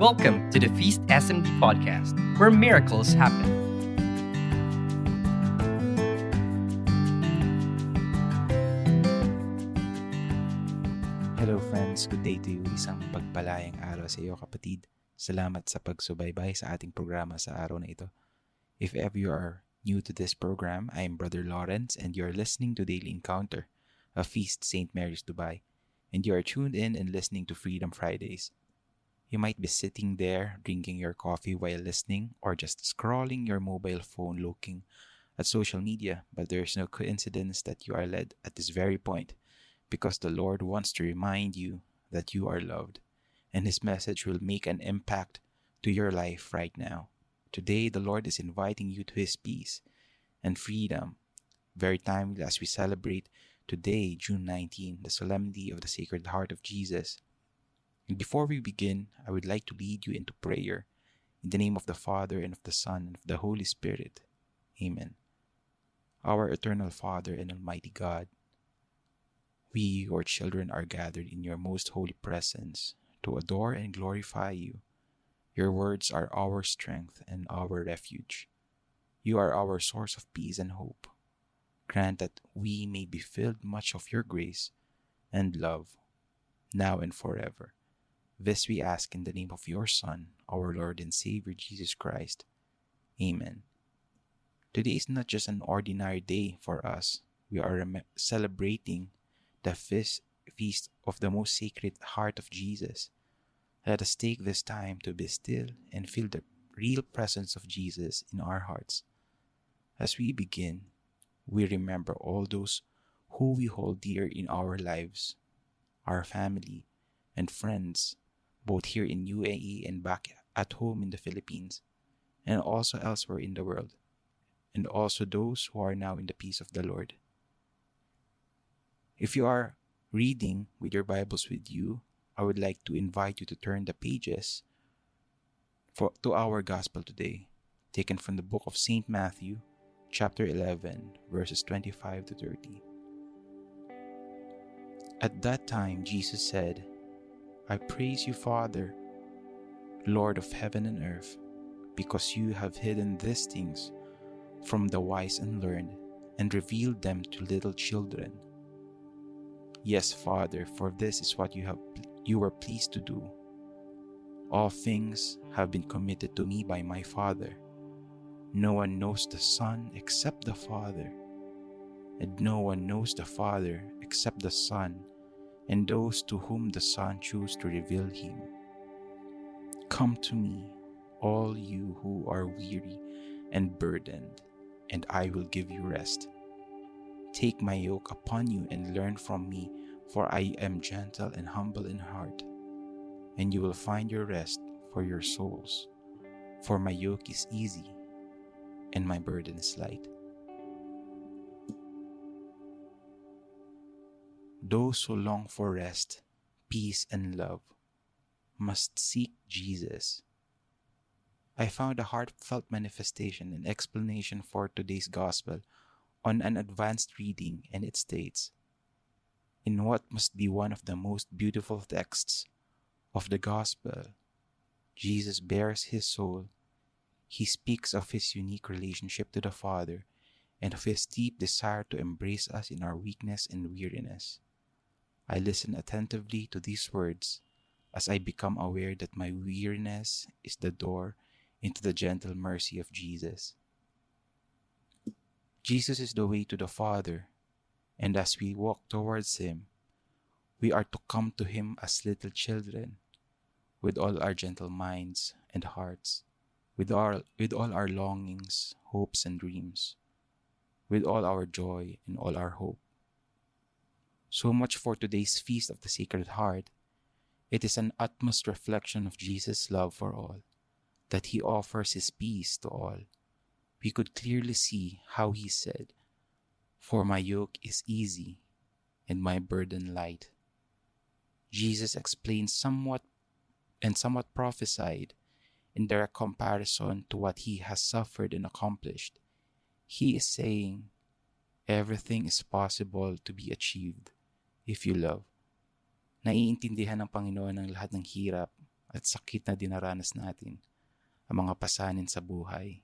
Welcome to the Feast SMD podcast, where miracles happen. Hello friends, good day to you. Isang pagpalayang araw sa iyo kapatid. Salamat sa pagsubaybay sa ating programa sa araw na ito. If ever you are new to this program, I am Brother Lawrence and you're listening to Daily Encounter, a Feast St. Mary's Dubai, and you are tuned in and listening to Freedom Fridays. You might be sitting there drinking your coffee while listening or just scrolling your mobile phone looking at social media, but there's no coincidence that you are led at this very point because the Lord wants to remind you that you are loved, and His message will make an impact to your life right now. Today, the Lord is inviting you to His peace and freedom, very timely as we celebrate today, June 19, the solemnity of the Sacred Heart of Jesus. Before we begin, I would like to lead you into prayer in the name of the Father, and of the Son, and of the Holy Spirit. Amen. Our eternal Father and Almighty God, we, your children, are gathered in your most holy presence to adore and glorify you. Your words are our strength and our refuge. You are our source of peace and hope. Grant that we may be filled much of your grace and love, now and forever. This we ask in the name of your Son, our Lord and Savior Jesus Christ. Amen. Today is not just an ordinary day for us. We are celebrating the feast of the most sacred heart of Jesus. Let us take this time to be still and feel the real presence of Jesus in our hearts. As we begin, we remember all those who we hold dear in our lives, our family and friends, both here in UAE and back at home in the Philippines, and also elsewhere in the world, and also those who are now in the peace of the Lord. If you are reading with your Bibles with you, I would like to invite you to turn the pages for, to our gospel today, taken from the book of St. Matthew, chapter 11, verses 25 to 30. At that time, Jesus said, I praise you, Father, Lord of heaven and earth, because you have hidden these things from the wise and learned and revealed them to little children. Yes, Father, for this is what you have you were pleased to do. All things have been committed to me by my Father. No one knows the Son except the Father, and no one knows the Father except the Son, and those to whom the Son chooses to reveal him. Come to me, all you who are weary and burdened, and I will give you rest. Take my yoke upon you and learn from me, for I am gentle and humble in heart, and you will find your rest for your souls. For my yoke is easy and my burden is light. Those who long for rest, peace, and love must seek Jesus. I found a heartfelt manifestation and explanation for today's gospel on an advanced reading, and it states In what must be one of the most beautiful texts of the gospel, Jesus bears his soul. He speaks of his unique relationship to the Father and of his deep desire to embrace us in our weakness and weariness. I listen attentively to these words as I become aware that my weariness is the door into the gentle mercy of Jesus. Jesus is the way to the Father, and as we walk towards Him, we are to come to Him as little children, with all our gentle minds and hearts, with all, with all our longings, hopes, and dreams, with all our joy and all our hope. So much for today's Feast of the Sacred Heart. It is an utmost reflection of Jesus' love for all, that He offers His peace to all we could clearly see how he said, For my yoke is easy and my burden light. Jesus explained somewhat and somewhat prophesied in direct comparison to what he has suffered and accomplished. He is saying, Everything is possible to be achieved if you love. Naiintindihan ng Panginoon ang lahat ng hirap at sakit na dinaranas natin, ang mga pasanin sa buhay.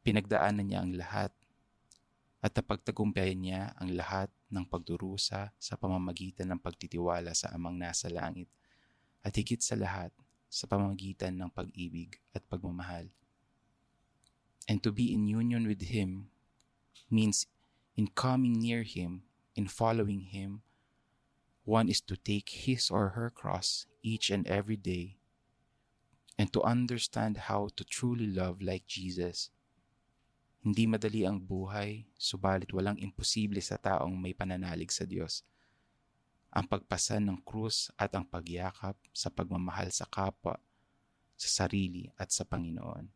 Pinagdaanan niya ang lahat at napagtagumpayan niya ang lahat ng pagdurusa sa pamamagitan ng pagtitiwala sa amang nasa langit at higit sa lahat sa pamamagitan ng pag-ibig at pagmamahal. And to be in union with Him means in coming near Him, in following Him, one is to take his or her cross each and every day and to understand how to truly love like Jesus hindi madali ang buhay, subalit walang imposible sa taong may pananalig sa Diyos. Ang pagpasan ng krus at ang pagyakap sa pagmamahal sa kapwa, sa sarili at sa Panginoon.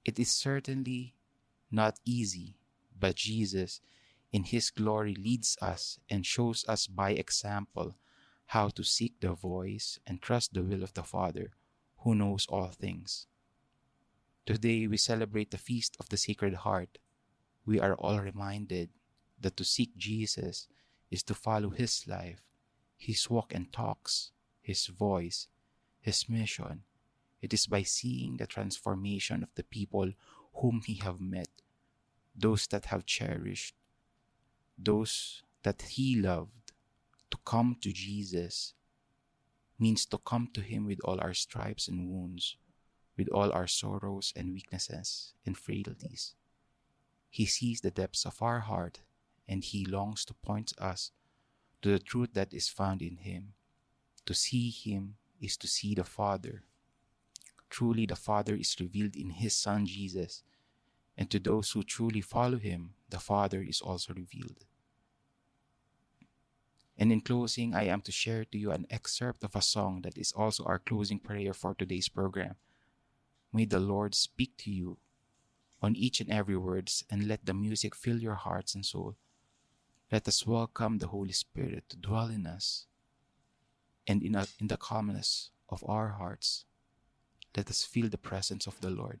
It is certainly not easy, but Jesus in His glory leads us and shows us by example how to seek the voice and trust the will of the Father who knows all things. Today we celebrate the Feast of the Sacred Heart. We are all reminded that to seek Jesus is to follow His life, His walk and talks, His voice, His mission. It is by seeing the transformation of the people whom He have met, those that have cherished, those that He loved. To come to Jesus means to come to Him with all our stripes and wounds with all our sorrows and weaknesses and frailties. He sees the depths of our heart and He longs to point us to the truth that is found in Him. To see Him is to see the Father. Truly, the Father is revealed in His Son Jesus, and to those who truly follow Him, the Father is also revealed. And in closing, I am to share to you an excerpt of a song that is also our closing prayer for today's program. May the Lord speak to you on each and every words and let the music fill your hearts and soul. Let us welcome the Holy Spirit to dwell in us and in, a, in the calmness of our hearts. Let us feel the presence of the Lord.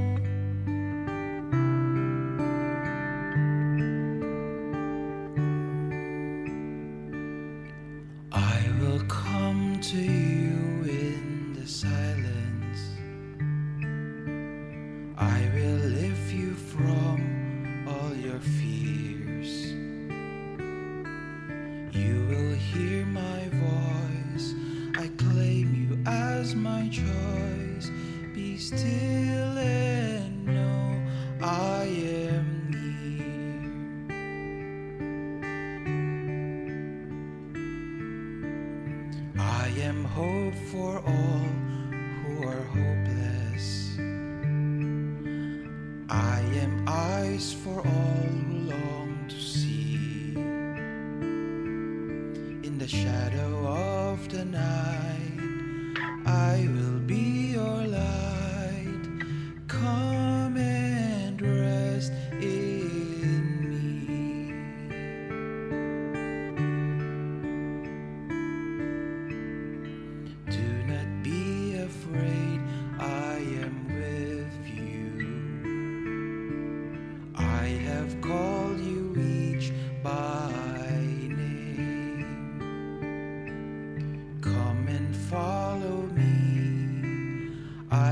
Claim you as my choice. Be still and know I am. am hope for all who are hopeless. I am eyes for all who long to see. In the shadow of the night,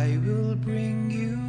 I will bring you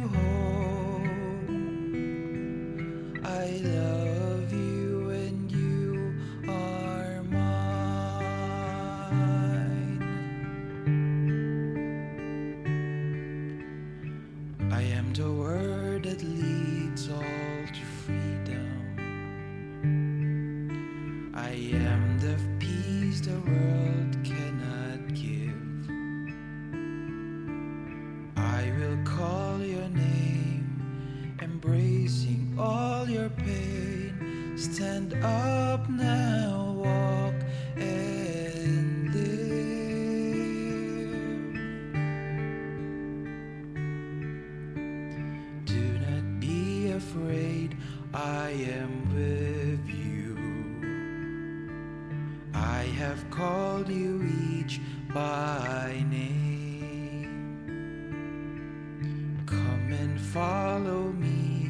follow me,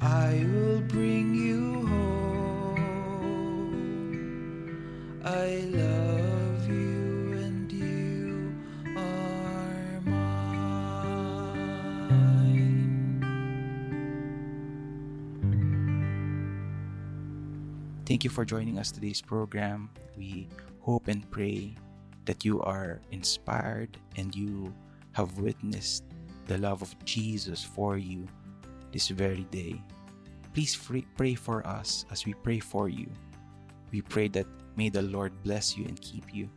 I will bring you home. I love you and you are mine. Thank you for joining us today's program. We hope and pray that you are inspired and you have witnessed the love of Jesus for you this very day. Please free, pray for us as we pray for you. We pray that may the Lord bless you and keep you.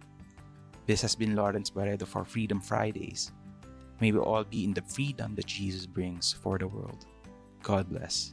This has been Lawrence Barredo for Freedom Fridays. May we all be in the freedom that Jesus brings for the world. God bless.